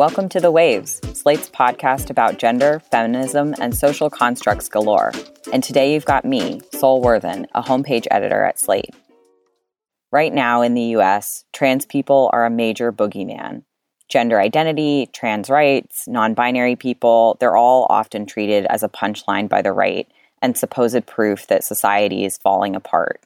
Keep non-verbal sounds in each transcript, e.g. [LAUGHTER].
Welcome to The Waves, Slate's podcast about gender, feminism, and social constructs galore. And today you've got me, Sol Werthan, a homepage editor at Slate. Right now in the US, trans people are a major boogeyman. Gender identity, trans rights, non binary people, they're all often treated as a punchline by the right and supposed proof that society is falling apart.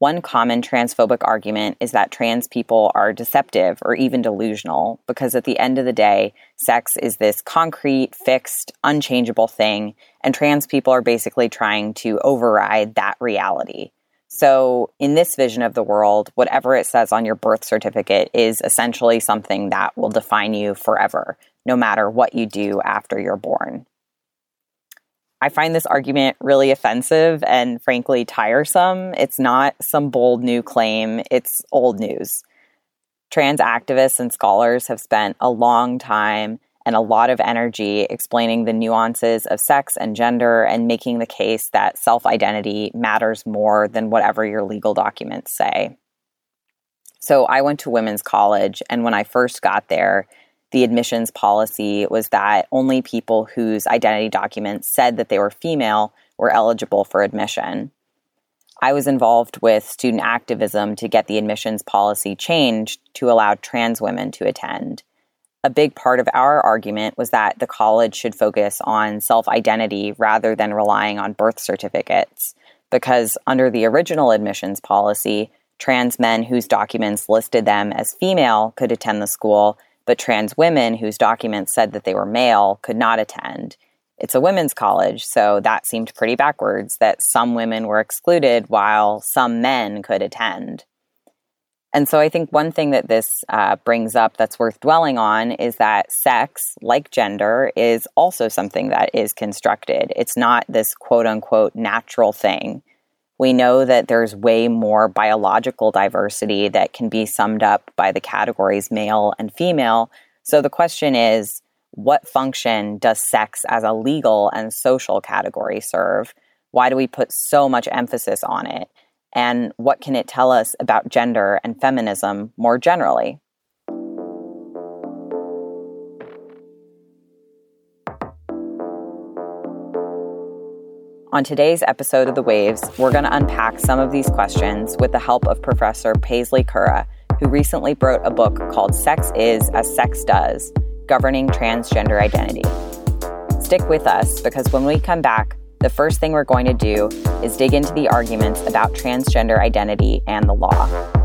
One common transphobic argument is that trans people are deceptive or even delusional because at the end of the day, sex is this concrete, fixed, unchangeable thing, and trans people are basically trying to override that reality. So, in this vision of the world, whatever it says on your birth certificate is essentially something that will define you forever, no matter what you do after you're born. I find this argument really offensive and frankly tiresome. It's not some bold new claim, it's old news. Trans activists and scholars have spent a long time and a lot of energy explaining the nuances of sex and gender and making the case that self identity matters more than whatever your legal documents say. So I went to women's college, and when I first got there, the admissions policy was that only people whose identity documents said that they were female were eligible for admission. I was involved with student activism to get the admissions policy changed to allow trans women to attend. A big part of our argument was that the college should focus on self identity rather than relying on birth certificates, because under the original admissions policy, trans men whose documents listed them as female could attend the school but trans women whose documents said that they were male could not attend. It's a women's college, so that seemed pretty backwards that some women were excluded while some men could attend. And so I think one thing that this uh, brings up that's worth dwelling on is that sex, like gender, is also something that is constructed. It's not this quote unquote natural thing we know that there's way more biological diversity that can be summed up by the categories male and female. So the question is what function does sex as a legal and social category serve? Why do we put so much emphasis on it? And what can it tell us about gender and feminism more generally? On today's episode of The Waves, we're going to unpack some of these questions with the help of Professor Paisley Currah, who recently wrote a book called Sex Is as Sex Does Governing Transgender Identity. Stick with us because when we come back, the first thing we're going to do is dig into the arguments about transgender identity and the law.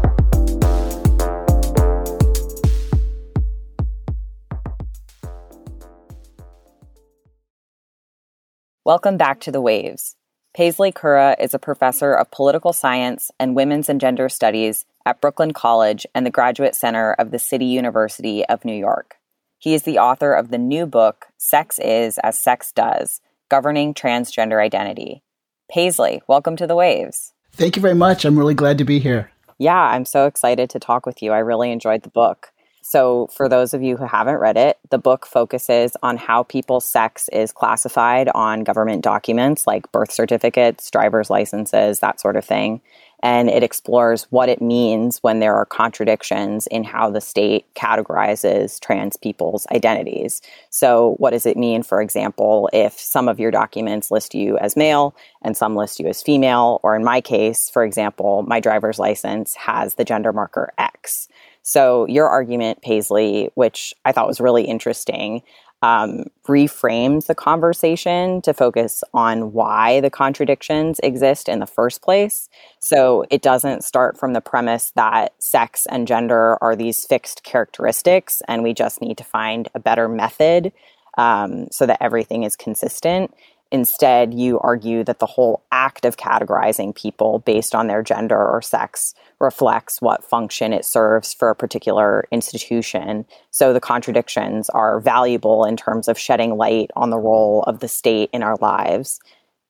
Welcome back to The Waves. Paisley Currah is a professor of political science and women's and gender studies at Brooklyn College and the Graduate Center of the City University of New York. He is the author of the new book, Sex Is as Sex Does Governing Transgender Identity. Paisley, welcome to The Waves. Thank you very much. I'm really glad to be here. Yeah, I'm so excited to talk with you. I really enjoyed the book. So, for those of you who haven't read it, the book focuses on how people's sex is classified on government documents like birth certificates, driver's licenses, that sort of thing. And it explores what it means when there are contradictions in how the state categorizes trans people's identities. So, what does it mean, for example, if some of your documents list you as male and some list you as female? Or in my case, for example, my driver's license has the gender marker X. So, your argument, Paisley, which I thought was really interesting, um, reframes the conversation to focus on why the contradictions exist in the first place. So, it doesn't start from the premise that sex and gender are these fixed characteristics and we just need to find a better method um, so that everything is consistent. Instead, you argue that the whole act of categorizing people based on their gender or sex reflects what function it serves for a particular institution. So the contradictions are valuable in terms of shedding light on the role of the state in our lives.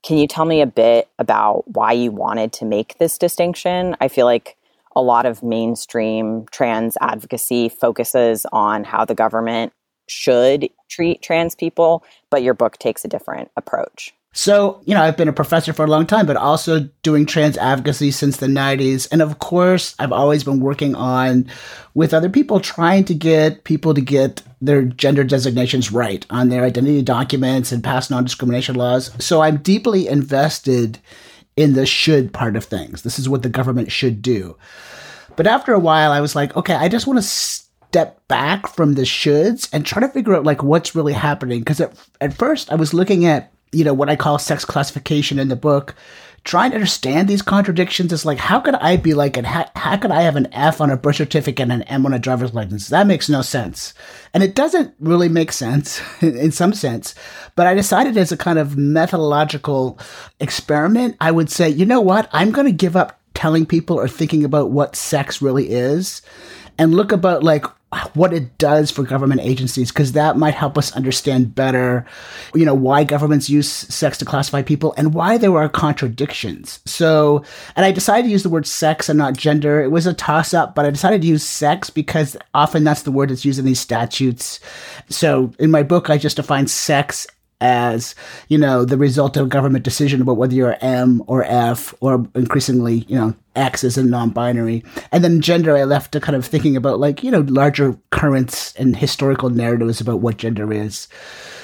Can you tell me a bit about why you wanted to make this distinction? I feel like a lot of mainstream trans advocacy focuses on how the government should treat trans people, but your book takes a different approach. So, you know, I've been a professor for a long time, but also doing trans advocacy since the 90s. And of course, I've always been working on with other people trying to get people to get their gender designations right on their identity documents and pass non discrimination laws. So I'm deeply invested in the should part of things. This is what the government should do. But after a while, I was like, okay, I just want to step back from the shoulds and try to figure out like what's really happening. Because at, at first, I was looking at you know, what I call sex classification in the book, trying to understand these contradictions is like, how could I be like, and how, how could I have an F on a birth certificate and an M on a driver's license? That makes no sense. And it doesn't really make sense [LAUGHS] in some sense. But I decided as a kind of methodological experiment, I would say, you know what? I'm going to give up telling people or thinking about what sex really is and look about like what it does for government agencies because that might help us understand better you know why governments use sex to classify people and why there are contradictions. So and i decided to use the word sex and not gender. It was a toss up but i decided to use sex because often that's the word that's used in these statutes. So in my book i just define sex as you know the result of a government decision about whether you're M or F or increasingly you know X as a non-binary, and then gender I left to kind of thinking about like you know larger currents and historical narratives about what gender is.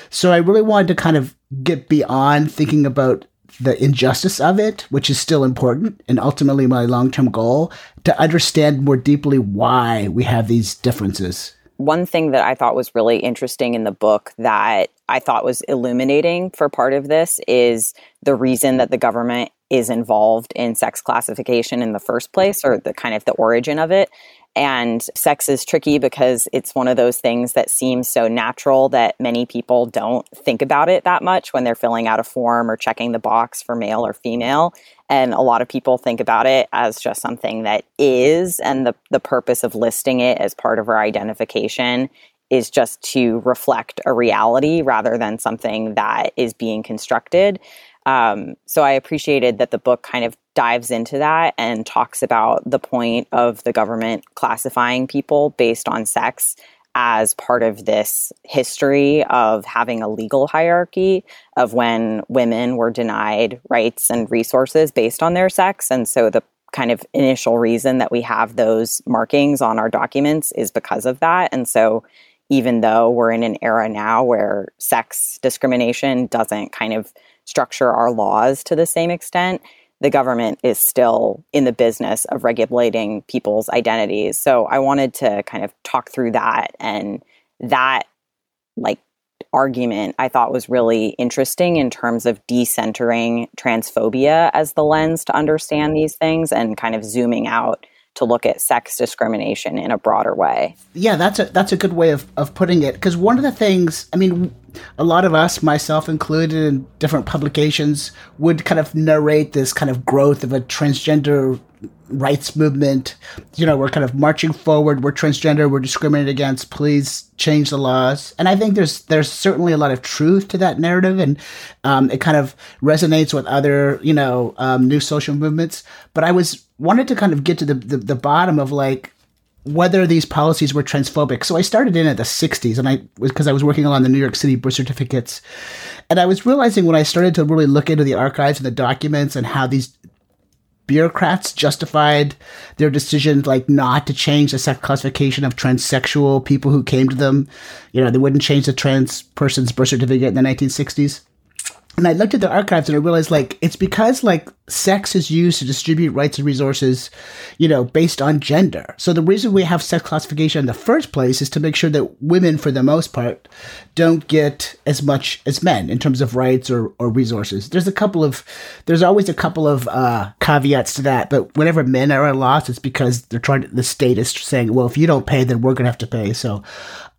So I really wanted to kind of get beyond thinking about the injustice of it, which is still important and ultimately my long-term goal, to understand more deeply why we have these differences one thing that I thought was really interesting in the book that I thought was illuminating for part of this is the reason that the government is involved in sex classification in the first place, or the kind of the origin of it. And sex is tricky because it's one of those things that seems so natural that many people don't think about it that much when they're filling out a form or checking the box for male or female. And a lot of people think about it as just something that is, and the, the purpose of listing it as part of our identification is just to reflect a reality rather than something that is being constructed. Um, so I appreciated that the book kind of dives into that and talks about the point of the government classifying people based on sex as part of this history of having a legal hierarchy of when women were denied rights and resources based on their sex. And so the kind of initial reason that we have those markings on our documents is because of that. And so even though we're in an era now where sex discrimination doesn't kind of structure our laws to the same extent, the government is still in the business of regulating people's identities. So I wanted to kind of talk through that and that like argument I thought was really interesting in terms of decentering transphobia as the lens to understand these things and kind of zooming out to look at sex discrimination in a broader way. Yeah, that's a that's a good way of, of putting it. Because one of the things, I mean, a lot of us, myself included, in different publications, would kind of narrate this kind of growth of a transgender rights movement. You know, we're kind of marching forward. We're transgender. We're discriminated against. Please change the laws. And I think there's there's certainly a lot of truth to that narrative, and um, it kind of resonates with other you know um, new social movements. But I was wanted to kind of get to the, the, the bottom of like whether these policies were transphobic. So I started in at the 60s, and I was because I was working on the New York City birth certificates, and I was realizing when I started to really look into the archives and the documents and how these bureaucrats justified their decision like not to change the sex classification of transsexual people who came to them. You know, they wouldn't change the trans person's birth certificate in the 1960s. And I looked at the archives and I realized like it's because like sex is used to distribute rights and resources, you know, based on gender. So the reason we have sex classification in the first place is to make sure that women, for the most part, don't get as much as men in terms of rights or, or resources. There's a couple of, there's always a couple of uh, caveats to that, but whenever men are at loss, it's because they're trying to, the state is saying, well, if you don't pay, then we're going to have to pay. So,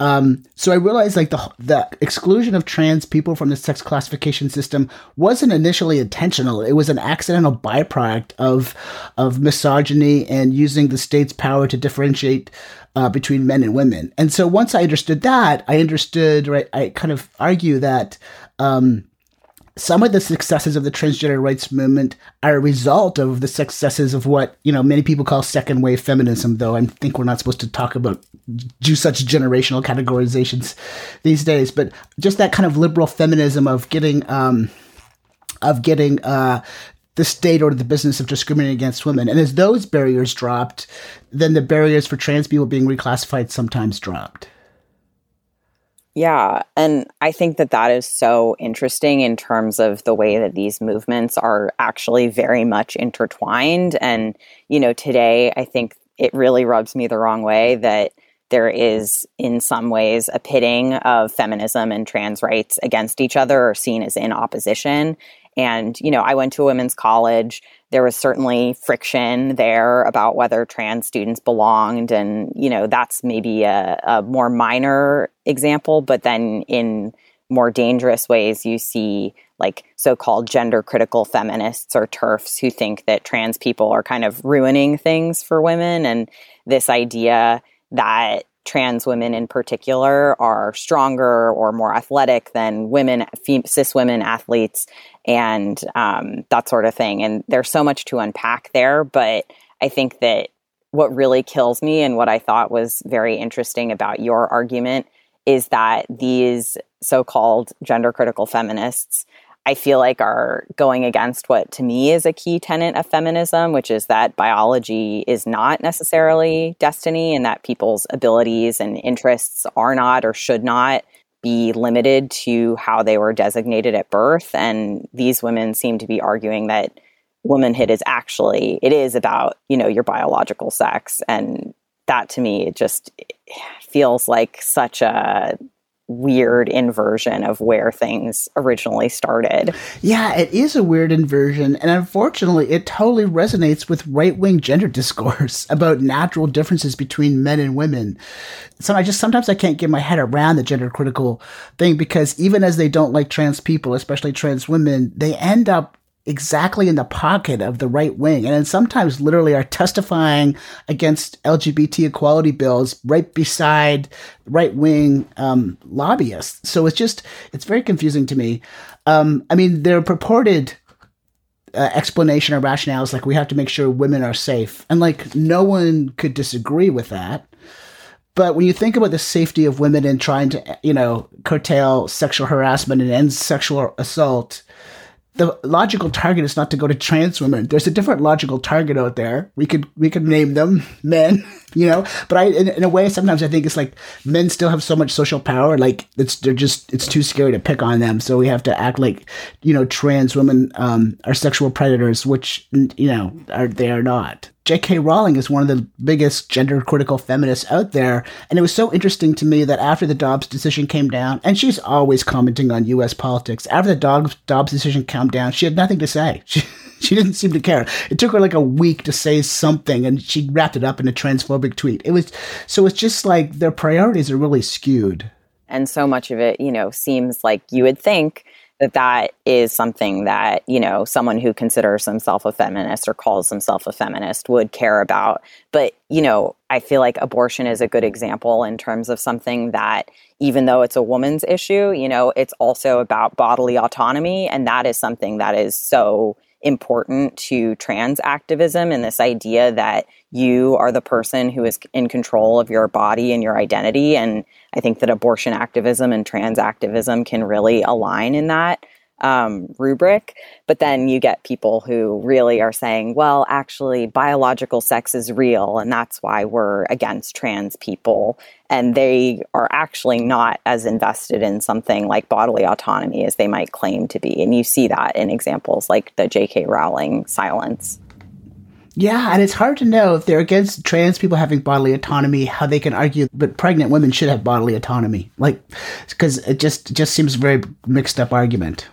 um, so I realized like the, the exclusion of trans people from the sex classification system wasn't initially intentional. It was an accident byproduct of of misogyny and using the state's power to differentiate uh, between men and women. And so once I understood that, I understood. Right, I kind of argue that. Um, some of the successes of the transgender rights movement are a result of the successes of what you know many people call second wave feminism though i think we're not supposed to talk about do such generational categorizations these days but just that kind of liberal feminism of getting um, of getting uh, the state or the business of discriminating against women. And as those barriers dropped, then the barriers for trans people being reclassified sometimes dropped. Yeah. And I think that that is so interesting in terms of the way that these movements are actually very much intertwined. And, you know, today I think it really rubs me the wrong way that there is, in some ways, a pitting of feminism and trans rights against each other or seen as in opposition. And, you know, I went to a women's college. There was certainly friction there about whether trans students belonged. And, you know, that's maybe a, a more minor example. But then in more dangerous ways, you see like so called gender critical feminists or TERFs who think that trans people are kind of ruining things for women. And this idea that trans women in particular are stronger or more athletic than women, cis women athletes, and um, that sort of thing. And there's so much to unpack there, but I think that what really kills me and what I thought was very interesting about your argument is that these so called gender critical feminists I feel like are going against what to me is a key tenet of feminism, which is that biology is not necessarily destiny and that people's abilities and interests are not or should not be limited to how they were designated at birth. And these women seem to be arguing that womanhood is actually, it is about, you know, your biological sex. And that to me, it just feels like such a weird inversion of where things originally started. Yeah, it is a weird inversion. And unfortunately, it totally resonates with right wing gender [LAUGHS] discourse about natural differences between men and women. So I just sometimes I can't get my head around the gender critical thing because even as they don't like trans people, especially trans women, they end up exactly in the pocket of the right wing and sometimes literally are testifying against LGBT equality bills right beside right wing um, lobbyists. So it's just, it's very confusing to me. Um, I mean, their purported uh, explanation or rationale is like, we have to make sure women are safe. And like, no one could disagree with that. But when you think about the safety of women and trying to, you know, curtail sexual harassment and end sexual assault, the logical target is not to go to trans women. There's a different logical target out there. We could we could name them [LAUGHS] men, [LAUGHS] you know. But I, in, in, a way, sometimes I think it's like men still have so much social power. Like it's they're just it's too scary to pick on them. So we have to act like you know trans women um, are sexual predators, which you know are they are not. J.K. Rowling is one of the biggest gender critical feminists out there. And it was so interesting to me that after the Dobbs decision came down, and she's always commenting on U.S. politics, after the Dobbs, decision came down, she had nothing to say. [LAUGHS] She, she didn't seem to care. It took her like a week to say something, and she wrapped it up in a transphobic tweet. It was so it's just like their priorities are really skewed. And so much of it, you know, seems like you would think that that is something that you know someone who considers himself a feminist or calls himself a feminist would care about. But you know i feel like abortion is a good example in terms of something that even though it's a woman's issue you know it's also about bodily autonomy. And that is something that is so important to trans activism and this idea that you are the person who is in control of your body and your identity. And I think that abortion activism and trans activism can really align in that um, rubric. But then you get people who really are saying, well, actually, biological sex is real, and that's why we're against trans people. And they are actually not as invested in something like bodily autonomy as they might claim to be. And you see that in examples like the J.K. Rowling silence. Yeah, and it's hard to know if they're against trans people having bodily autonomy, how they can argue that pregnant women should have bodily autonomy. Like, because it just just seems a very mixed up argument.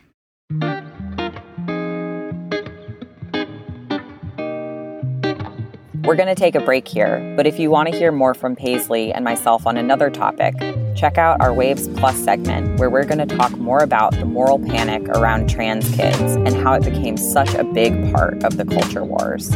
We're going to take a break here, but if you want to hear more from Paisley and myself on another topic, check out our Waves Plus segment where we're going to talk more about the moral panic around trans kids and how it became such a big part of the culture wars.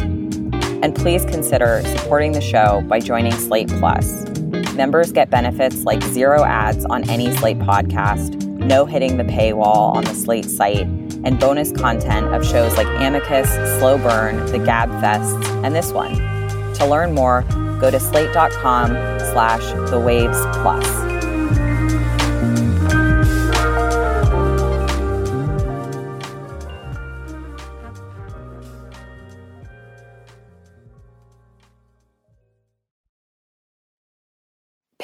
And please consider supporting the show by joining Slate Plus. Members get benefits like zero ads on any Slate podcast no hitting the paywall on the Slate site, and bonus content of shows like Amicus, Slow Burn, The Gab Fest, and this one. To learn more, go to slate.com slash the waves plus.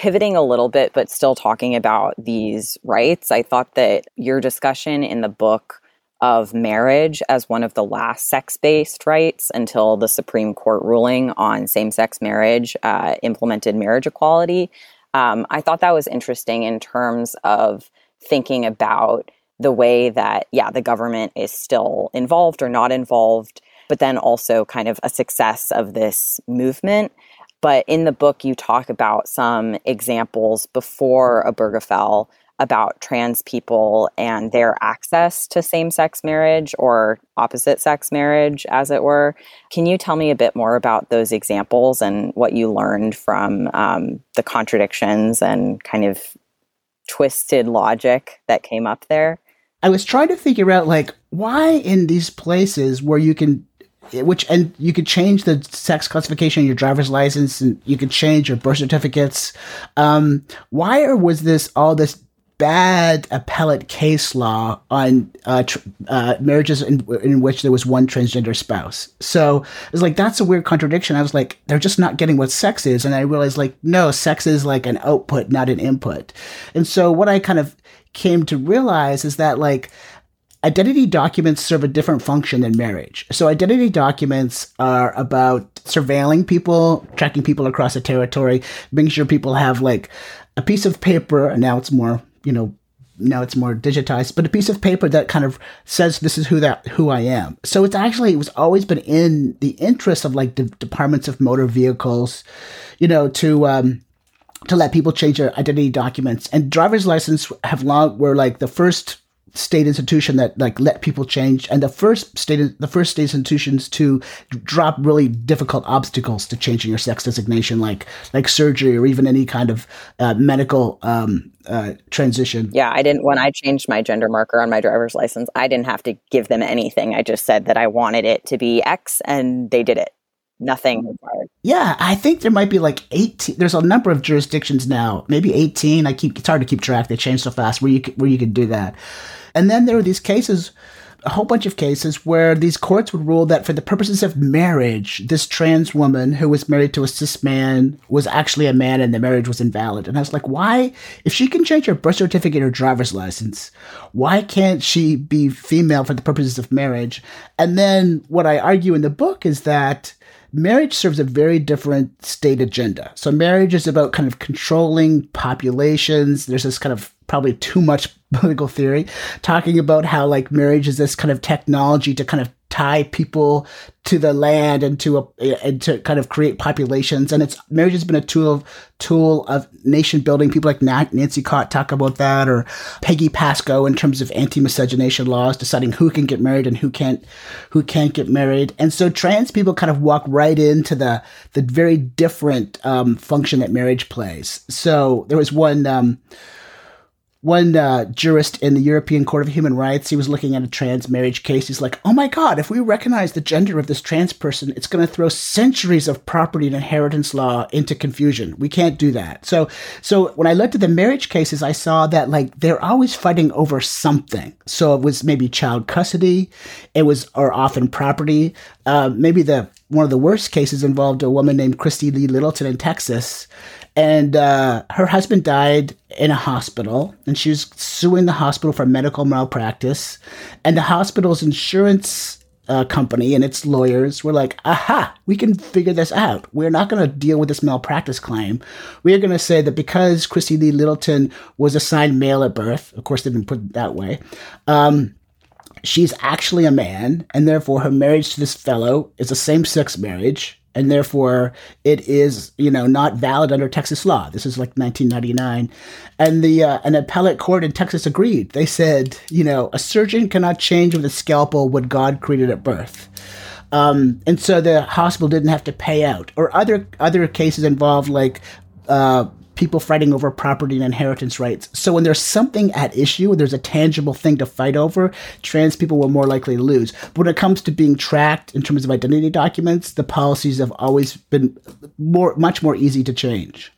Pivoting a little bit, but still talking about these rights, I thought that your discussion in the book of marriage as one of the last sex based rights until the Supreme Court ruling on same sex marriage uh, implemented marriage equality. Um, I thought that was interesting in terms of thinking about the way that, yeah, the government is still involved or not involved, but then also kind of a success of this movement. But in the book, you talk about some examples before Obergefell about trans people and their access to same sex marriage or opposite sex marriage, as it were. Can you tell me a bit more about those examples and what you learned from um, the contradictions and kind of twisted logic that came up there? I was trying to figure out, like, why in these places where you can which and you could change the sex classification in your driver's license and you could change your birth certificates um, why or was this all this bad appellate case law on uh, tr- uh, marriages in, in, which there was one transgender spouse. So it's like that's a weird contradiction. I was like, they're just not getting what sex is, and I realized like, no, sex is like an output, not an input. And so what I kind of came to realize is that like identity documents serve a different function than marriage. So identity documents are about surveilling people, tracking people across a territory, making sure people have like a piece of paper, and now it's more you know now it's more digitized, but a piece of paper that kind of says this is who that who I am. So it's actually it was always been in the interest of like the departments of motor vehicles, you know, to um, to let people change their identity documents. And driver's license have long were like the first state institution that like let people change and the first state the first state institutions to drop really difficult obstacles to changing your sex designation like like surgery or even any kind of uh, medical um, uh, transition yeah i didn't when i changed my gender marker on my driver's license i didn't have to give them anything i just said that i wanted it to be x and they did it nothing required. Yeah, I think there might be like 18 there's a number of jurisdictions now, maybe 18. I keep it's hard to keep track. They change so fast where you where you can do that. And then there are these cases, a whole bunch of cases where these courts would rule that for the purposes of marriage, this trans woman who was married to a cis man was actually a man and the marriage was invalid. And I was like, why, if she can change her birth certificate or driver's license, why can't she be female for the purposes of marriage? And then what I argue in the book is that marriage serves a very different state agenda. So marriage is about kind of controlling populations. There's this kind of probably too much [LAUGHS] political theory talking about how like marriage is this kind of technology to kind of tie people to the land and to a, and to kind of create populations. And it's marriage has been a tool of tool of nation building. People like Nancy Cott talk about that, or Peggy Pascoe in terms of anti-miscegenation laws, deciding who can get married and who can't who can't get married. And so trans people kind of walk right into the the very different um, function that marriage plays. So there was one. Um, one uh, jurist in the European Court of Human Rights, he was looking at a trans marriage case. He's like, oh my God, if we recognize the gender of this trans person, it's going to throw centuries of property and inheritance law into confusion. We can't do that. So, so when I looked at the marriage cases, I saw that like they're always fighting over something. So it was maybe child custody, it was, or often property. Uh, maybe the one of the worst cases involved a woman named Christie Lee Littleton in Texas and uh, her husband died in a hospital, and she was suing the hospital for medical malpractice. And the hospital's insurance uh, company and its lawyers were like, aha, we can figure this out. We're not going to deal with this malpractice claim. We are going to say that because Christie Lee Littleton was assigned male at birth, of course, they didn't put it that way, um, she's actually a man, and therefore her marriage to this fellow is a same sex marriage and therefore it is you know not valid under Texas law. This is like 1999, and the uh, an appellate court in Texas agreed. They said you know a surgeon cannot change with a scalpel what God created at birth. Um, and so the hospital didn't have to pay out. Or other other cases involved like uh, people fighting over property and inheritance rights. So when there's something at issue, there's a tangible thing to fight over, trans people were more likely to lose. But when it comes to being tracked in terms of identity documents, the policies have always been more much more easy to change.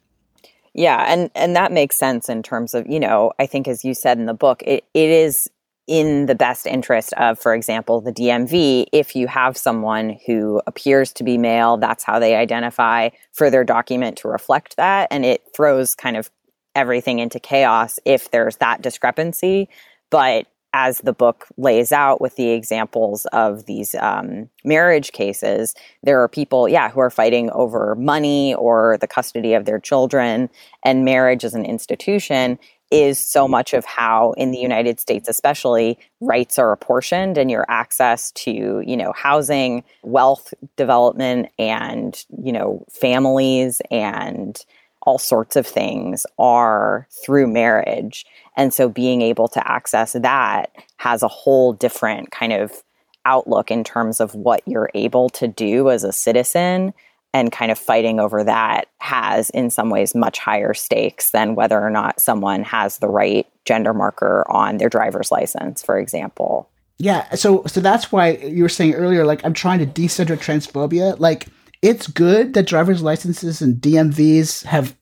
Yeah, and and that makes sense in terms of, you know, I think as you said in the book, it, it is in the best interest of, for example, the DMV, if you have someone who appears to be male, that's how they identify for their document to reflect that. And it throws kind of everything into chaos if there's that discrepancy. But as the book lays out with the examples of these um, marriage cases, there are people, yeah, who are fighting over money or the custody of their children, and marriage as an institution is so much of how in the United States especially rights are apportioned and your access to you know housing wealth development and you know families and all sorts of things are through marriage. And so being able to access that has a whole different kind of outlook in terms of what you're able to do as a citizen and kind of fighting over that has in some ways much higher stakes than whether or not someone has the right gender marker on their driver's license for example. Yeah so so that's why you were saying earlier like i'm trying to decenter transphobia. Like it's good that driver's licenses and DMVs have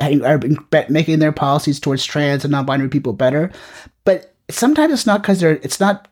are making their policies towards trans and non-binary people better, but sometimes it's not because they're it's not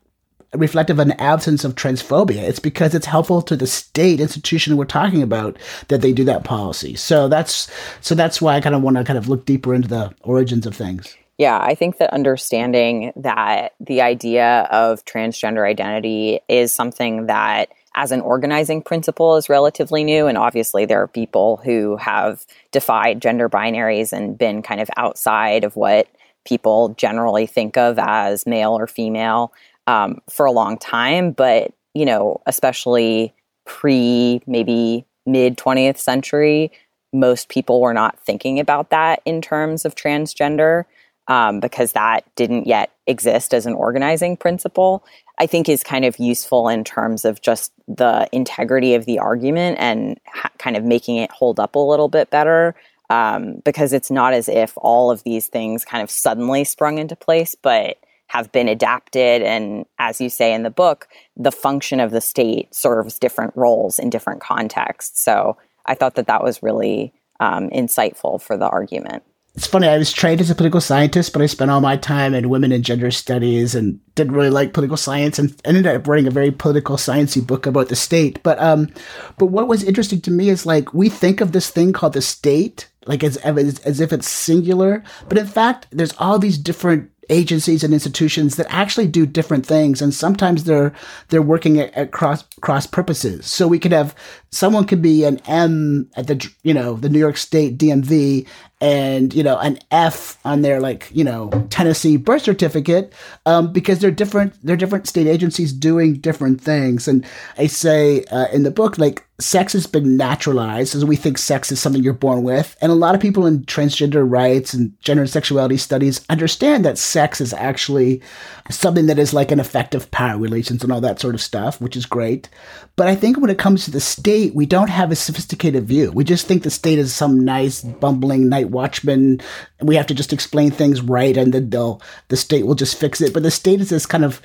reflective of an absence of transphobia. It's because it's helpful to the state institution we're talking about that they do that policy. So that's so that's why I kind of want to kind of look deeper into the origins of things. Yeah, I think that understanding that the idea of transgender identity is something that as an organizing principle is relatively new. And obviously, there are people who have defied gender binaries and been kind of outside of what people generally think of as male or female um, for a long time. But, you know, especially pre maybe mid 20th century, most people were not thinking about that in terms of transgender um, because that didn't yet exist as an organizing principle. I think is kind of useful in terms of just the integrity of the argument and ha- kind of making it hold up a little bit better. Um, because it's not as if all of these things kind of suddenly sprung into place, but have been adapted. And as you say in the book, the function of the state serves different roles in different contexts. So I thought that that was really um, insightful for the argument it's funny. I was trained as a political scientist, but I spent all my time in women and gender studies and didn't really like political science and ended up writing a very political sciencey book about the state. But um, but what was interesting to me is like we think of this thing called the state like as as, as if it's singular, but in fact, there's all these different agencies and institutions that actually do different things and sometimes they're they're working at, at, cross cross purposes. So we could have someone could be an m at the you know the new york state dmv and you know an F on their like you know Tennessee birth certificate um, because they're different. They're different state agencies doing different things. And I say uh, in the book like sex has been naturalized as we think sex is something you're born with, and a lot of people in transgender rights and gender and sexuality studies understand that sex is actually something that is like an effective power relations and all that sort of stuff, which is great. But I think when it comes to the state, we don't have a sophisticated view. We just think the state is some nice bumbling night watchman. We have to just explain things right, and then they'll the state will just fix it. But the state is this kind of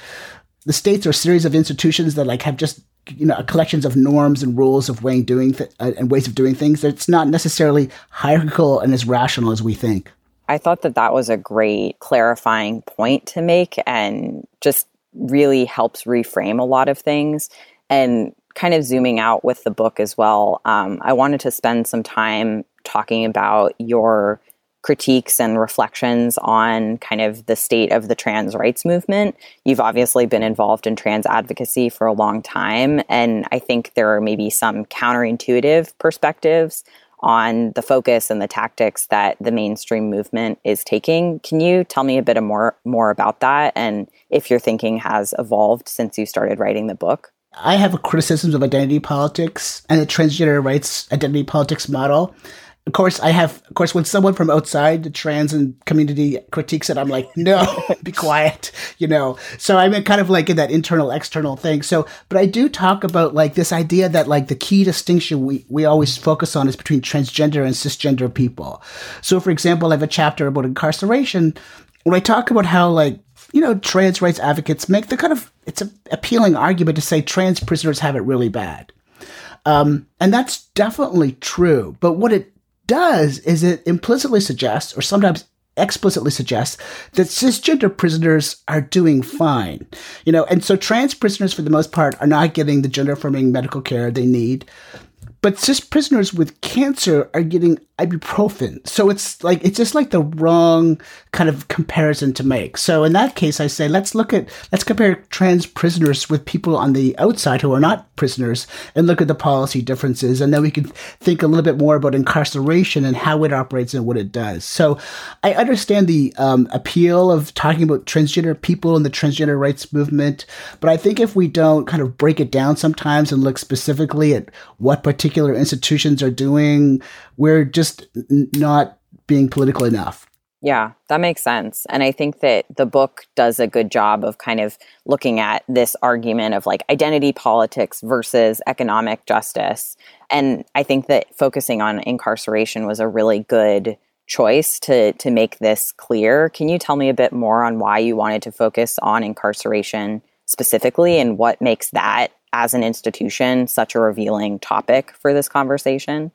the states are a series of institutions that like have just you know collections of norms and rules of way doing th- uh, and ways of doing things. It's not necessarily hierarchical and as rational as we think. I thought that that was a great clarifying point to make and just really helps reframe a lot of things. And kind of zooming out with the book as well, um, I wanted to spend some time talking about your critiques and reflections on kind of the state of the trans rights movement. You've obviously been involved in trans advocacy for a long time, and I think there are maybe some counterintuitive perspectives on the focus and the tactics that the mainstream movement is taking. Can you tell me a bit more more about that and if your thinking has evolved since you started writing the book? I have criticisms of identity politics and the transgender rights identity politics model of course, I have, of course, when someone from outside the trans and community critiques it, I'm like, no, [LAUGHS] be quiet, you know. So I'm kind of like in that internal external thing. So, but I do talk about like this idea that like the key distinction we, we always focus on is between transgender and cisgender people. So, for example, I have a chapter about incarceration where I talk about how like, you know, trans rights advocates make the kind of, it's an appealing argument to say trans prisoners have it really bad. Um, and that's definitely true. But what it does is it implicitly suggests, or sometimes explicitly suggests that cisgender prisoners are doing fine. You know, and so trans prisoners for the most part are not getting the gender affirming medical care they need. But cis prisoners with cancer are getting ibuprofen. So it's like it's just like the wrong kind of comparison to make. So in that case I say let's look at let's compare trans prisoners with people on the outside who are not prisoners and look at the policy differences and then we can think a little bit more about incarceration and how it operates and what it does. So I understand the um, appeal of talking about transgender people and the transgender rights movement, but I think if we don't kind of break it down sometimes and look specifically at what particular institutions are doing, we're just not being political enough. Yeah, that makes sense. And I think that the book does a good job of kind of looking at this argument of like identity politics versus economic justice. And I think that focusing on incarceration was a really good choice to to make this clear. Can you tell me a bit more on why you wanted to focus on incarceration specifically and what makes that as an institution such a revealing topic for this conversation?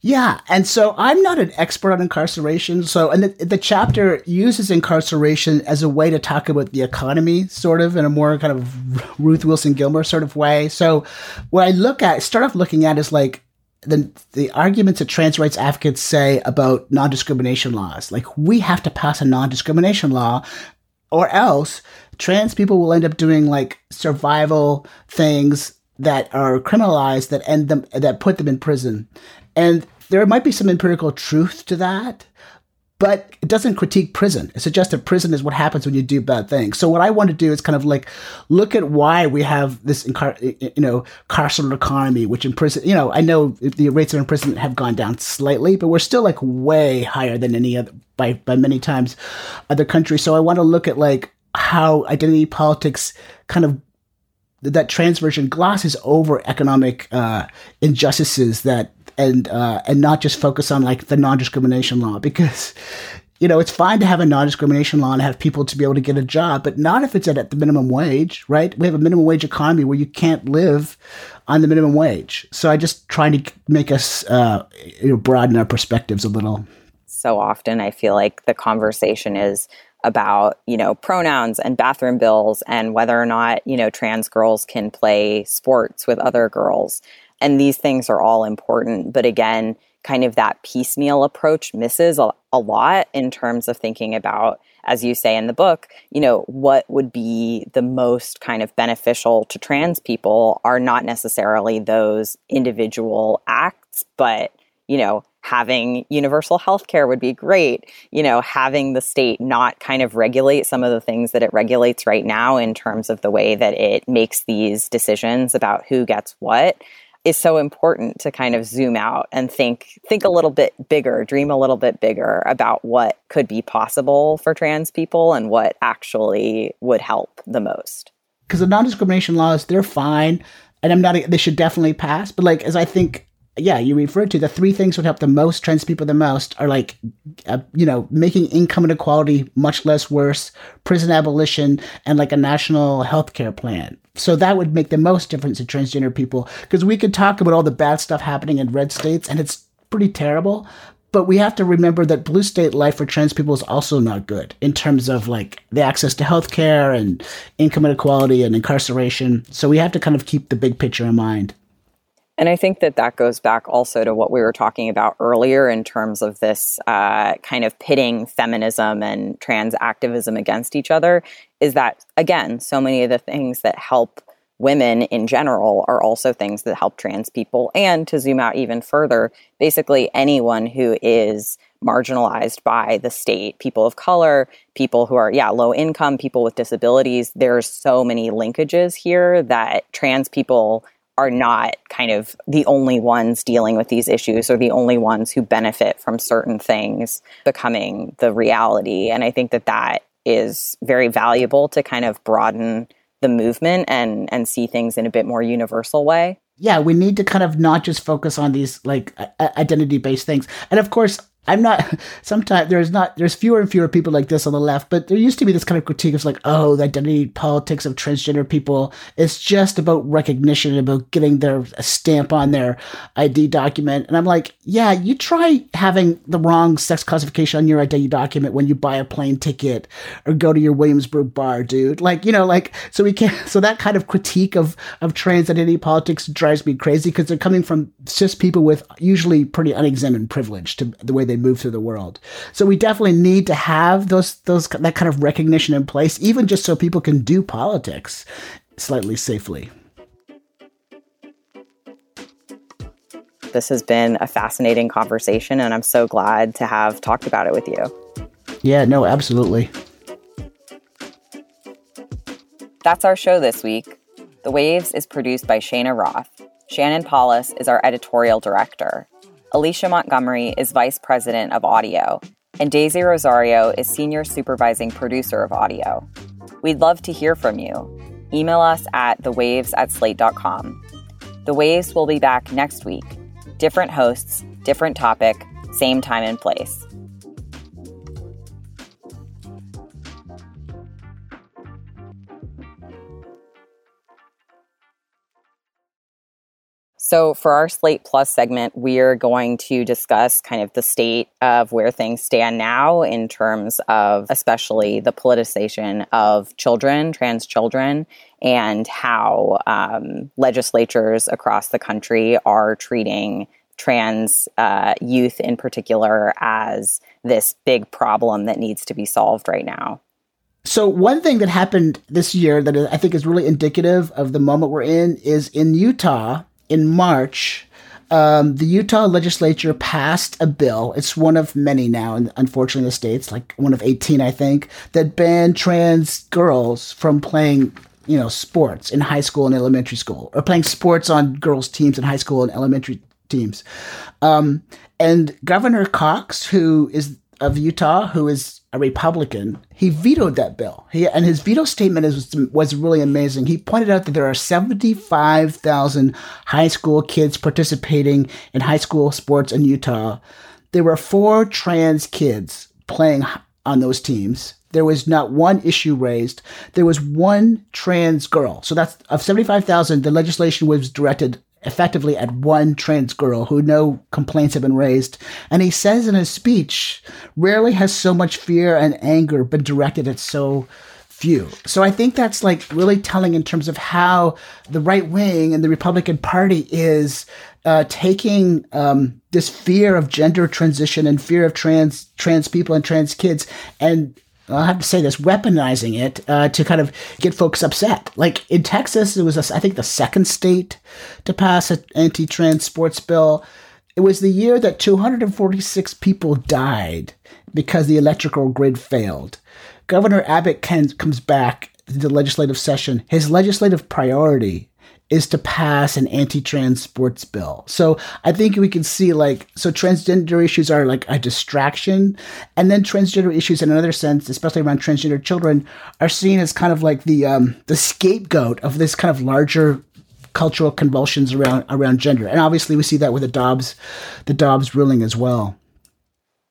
Yeah, and so I'm not an expert on incarceration. So, and the, the, chapter uses incarceration as a way to talk about the economy, sort of in a more kind of Ruth Wilson Gilmore sort of way. So, what I look at, start off looking at is like the the arguments that trans rights advocates say about non discrimination laws. Like we have to pass a non discrimination law, or else trans people will end up doing like survival things that are criminalized that end them that put them in prison and there might be some empirical truth to that, but it doesn't critique prison. It suggests that prison is what happens when you do bad things. So what I want to do is kind of like look at why we have this, incar- you know, carceral economy, which in prison, you know, I know the rates of imprisonment have gone down slightly, but we're still like way higher than any other by by many times other countries. So I want to look at like how identity politics kind of that transversion glosses over economic uh, injustices that and uh, and not just focus on like the non-discrimination law. Because you know it's fine to have a non-discrimination law and have people to be able to get a job but not if it's at, at the minimum wage right? We have a minimum wage economy where you can't live on the minimum wage. So i just trying to make us uh, you know, broaden our perspectives a little. So often i feel like the conversation is about you know pronouns and bathroom bills and whether or not you know trans girls can play sports with other girls and these things are all important. But again, kind of that piecemeal approach misses a, a lot in terms of thinking about as you say in the book, you know, what would be the most kind of beneficial to trans people are not necessarily those individual acts, but, you know, having universal health care would be great. You know, having the state not kind of regulate some of the things that it regulates right now in terms of the way that it makes these decisions about who gets what is so important to kind of zoom out and think think a little bit bigger, dream a little bit bigger about what could be possible for trans people and what actually would help the most. Because the non-discrimination laws, they're fine, and I'm not. They should definitely pass. But like as I think yeah, you referred to the three things would help the most trans people the most are like, uh, you know, making income inequality much less worse, prison abolition, and like a national health care plan. So that would make the most difference to transgender people because we could talk about all the bad stuff happening in red states and it's pretty terrible. But we have to remember that blue state life for trans people is also not good in terms of like the access to healthcare and income inequality and incarceration. So we have to kind of keep the big picture in mind. And I think that that goes back also to what we were talking about earlier in terms of this uh, kind of pitting feminism and trans activism against each other. Is that, again, so many of the things that help women in general are also things that help trans people. And to zoom out even further, basically anyone who is marginalized by the state, people of color, people who are, yeah, low income, people with disabilities. There's so many linkages here that trans people are not kind of the only ones dealing with these issues or the only ones who benefit from certain things becoming the reality. And I think that that is very valuable to kind of broaden the movement and and see things in a bit more universal way. Yeah, we need to kind of not just focus on these like uh, identity based things. And of course, I'm not. [LAUGHS] Sometimes there's not. There's fewer and fewer people like this on the left, but there used to be this kind of critique of like, oh, the identity politics of transgender people. It's just about recognition, about getting their stamp on their ID document. And I'm like, yeah, you try having the wrong sex classification on your ID document when you buy a plane ticket or go to your Williamsburg bar, dude. Like, you know, like so we can't. [LAUGHS] So that kind of critique of of trans identity politics drives me crazy because they're coming from cis people with usually pretty unexamined privilege to the way they move through the world. So we definitely need to have those those that kind of recognition in place, even just so people can do politics slightly safely. This has been a fascinating conversation, and I'm so glad to have talked about it with you. Yeah, no, absolutely. That's our show this week. The Waves is produced by Cheyna Roth. Shannon Palus is our editorial director. Alicia Montgomery is vice president of audio, and Daisy Rosario is senior supervising producer of audio. We'd love to hear from you. Email us at thewaves at slate.com. The Waves will be back next week. Different hosts, different topic, same time and place. So, for our Slate Plus segment, we're going to discuss kind of the state of where things stand now in terms of especially the politicization of children, trans children, and how um, legislatures across the country are treating trans uh, youth in particular as this big problem that needs to be solved right now. So one thing that happened this year that I think is really indicative of the moment we're in is in Utah in March, um, the Utah legislature passed a bill. It's one of many now, and unfortunately, in the states, like one of 18, I think, that banned trans girls from playing, you know, sports in high school and elementary school, or playing sports on girls' teams in high school and elementary teams. Um, and Governor Cox, who is of Utah, who is a Republican, he vetoed that bill. He, and his veto statement is, was really amazing. He pointed out that there are 75,000 high school kids participating in high school sports in Utah. There were four trans kids playing on those teams. There was not one issue raised. There was one trans girl. So that's of 75,000, the legislation was directed effectively at one trans girl who no complaints have been raised. And he says in his speech, rarely has so much fear and anger been directed at so few. So I think that's like really telling in terms of how the right wing and the Republican Party is uh, taking um, this fear of gender transition and fear of trans trans people and trans kids and I have to say this, weaponizing it uh, to kind of get folks upset. Like in Texas, it was, a, I think, the second state to pass an anti trans sports bill. It was the year that 246 people died because the electrical grid failed. Governor Abbott comes back to the legislative session. His legislative priority is to pass an anti-trans sports bill. So I think we can see like so transgender issues are like a distraction, and then transgender issues in another sense, especially around transgender children, are seen as kind of like the um, the scapegoat of this kind of larger cultural convulsions around around gender. And obviously we see that with the Dobbs the Dobbs ruling as well.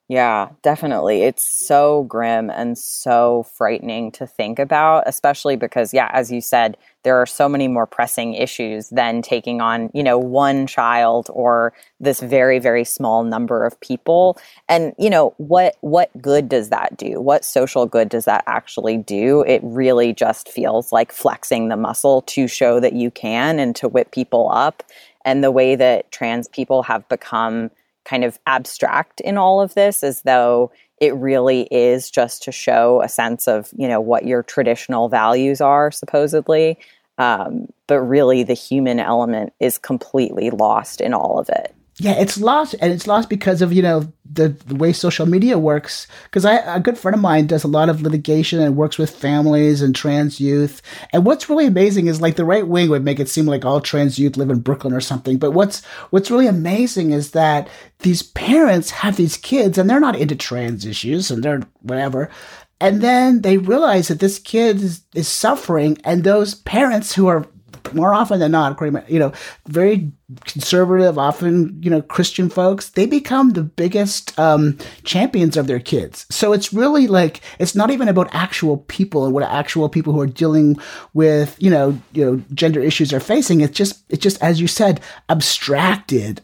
Yeah, definitely. It's so grim and so frightening to think about, especially because, yeah, as you said, there are so many more pressing issues than taking on, you know, one child or this very, very small number of people. And, you know, what what good does that do? What social good does that actually do? It really just feels like flexing the muscle to show that you can and to whip people up. And the way that trans people have become kind of abstract in all of this as though it really is just to show a sense of you know what your traditional values are supposedly. Um, but really the human element is completely lost in all of it yeah, it's lost, and it's lost because of you know the, the way social media works. Because I a good friend of mine does a lot of litigation and works with families and trans youth. And what's really amazing is like the right wing would make it seem like all trans youth live in Brooklyn or something. But what's what's really amazing is that these parents have these kids and they're not into trans issues and they're whatever. And then they realize that this kid is, is suffering, and those parents who are more often than not, you know, very conservative, often you know Christian folks, they become the biggest um, champions of their kids. So it's really like it's not even about actual people and what actual people who are dealing with you know you know gender issues are facing. It's just it's just as you said, abstracted.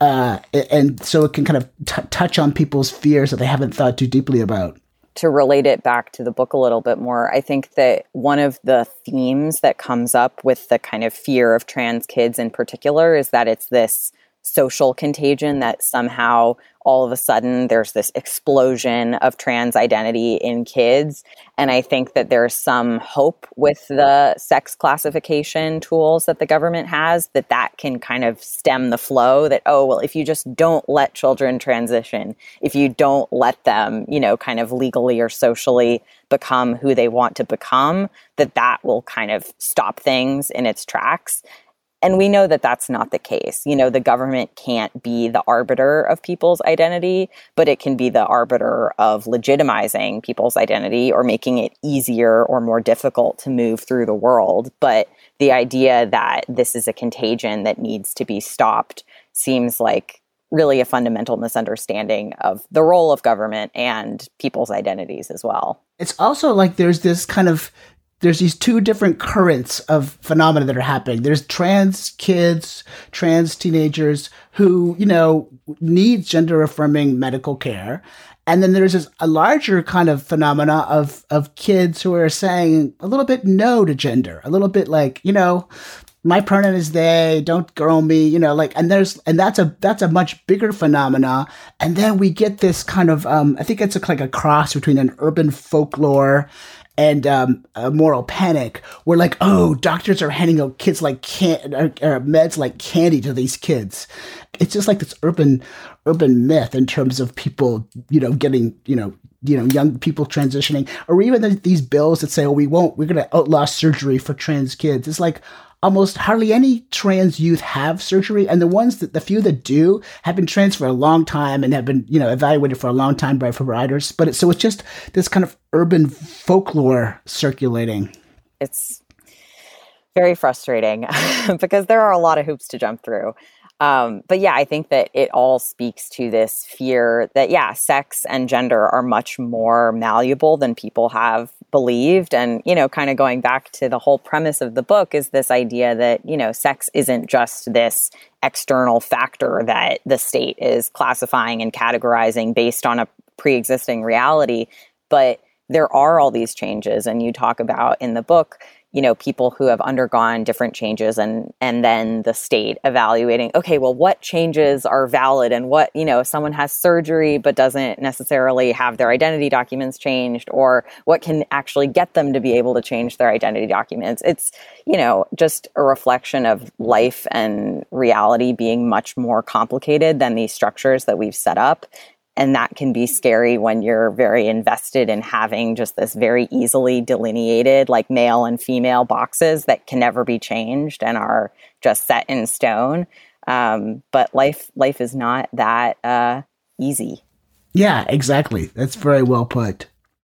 Uh, and so it can kind of t- touch on people's fears that they haven't thought too deeply about to relate it back to the book a little bit more, I think that one of the themes that comes up with the kind of fear of trans kids in particular is that it's this social contagion that somehow all of a sudden there's this explosion of trans identity in kids. And I think that there's some hope with the sex classification tools that the government has that that can kind of stem the flow that, oh, well, if you just don't let children transition, if you don't let them, you know, kind of legally or socially become who they want to become, that that will kind of stop things in its tracks. And we know that that's not the case. You know, the government can't be the arbiter of people's identity, but it can be the arbiter of legitimizing people's identity or making it easier or more difficult to move through the world. But the idea that this is a contagion that needs to be stopped seems like really a fundamental misunderstanding of the role of government and people's identities as well. It's also like there's this kind of there's these two different currents of phenomena that are happening. There's trans kids, trans teenagers who, you know, need gender affirming medical care. And then there's this, a larger kind of phenomena of, of kids who are saying a little bit no to gender, a little bit like, you know, my pronoun is they, don't girl me, you know, like, and there's, and that's a, that's a much bigger phenomena. And then we get this kind of, um, I think it's a, like a cross between an urban folklore and um, a moral panic. Where like oh doctors are handing out kids like can or, or meds like candy to these kids. It's just like this urban urban myth in terms of people you know getting you know you know young people transitioning or even the, these bills that say oh we won't we're going to outlaw surgery for trans kids. It's like almost hardly any trans youth have surgery, and the ones that the few that do have been trans for a long time and have been you know evaluated for a long time by providers. But it, so it's just this kind of urban folklore circulating. It's very frustrating [LAUGHS] because there are a lot of hoops to jump through. Um, but yeah, I think that it all speaks to this fear that, yeah, sex and gender are much more malleable than people have believed. And, you know, kind of going back to the whole premise of the book is this idea that, you know, sex isn't just this external factor that the state is classifying and categorizing based on a pre existing reality. But there are all these changes. And you talk about in the book, you know people who have undergone different changes and and then the state evaluating okay well what changes are valid and what you know if someone has surgery but doesn't necessarily have their identity documents changed or what can actually get them to be able to change their identity documents it's you know just a reflection of life and reality being much more complicated than these structures that we've set up and that can be scary when you're very invested in having just this very easily delineated, like male and female boxes that can never be changed and are just set in stone. Um, but life, life is not that uh, easy. Yeah, exactly. That's very well put.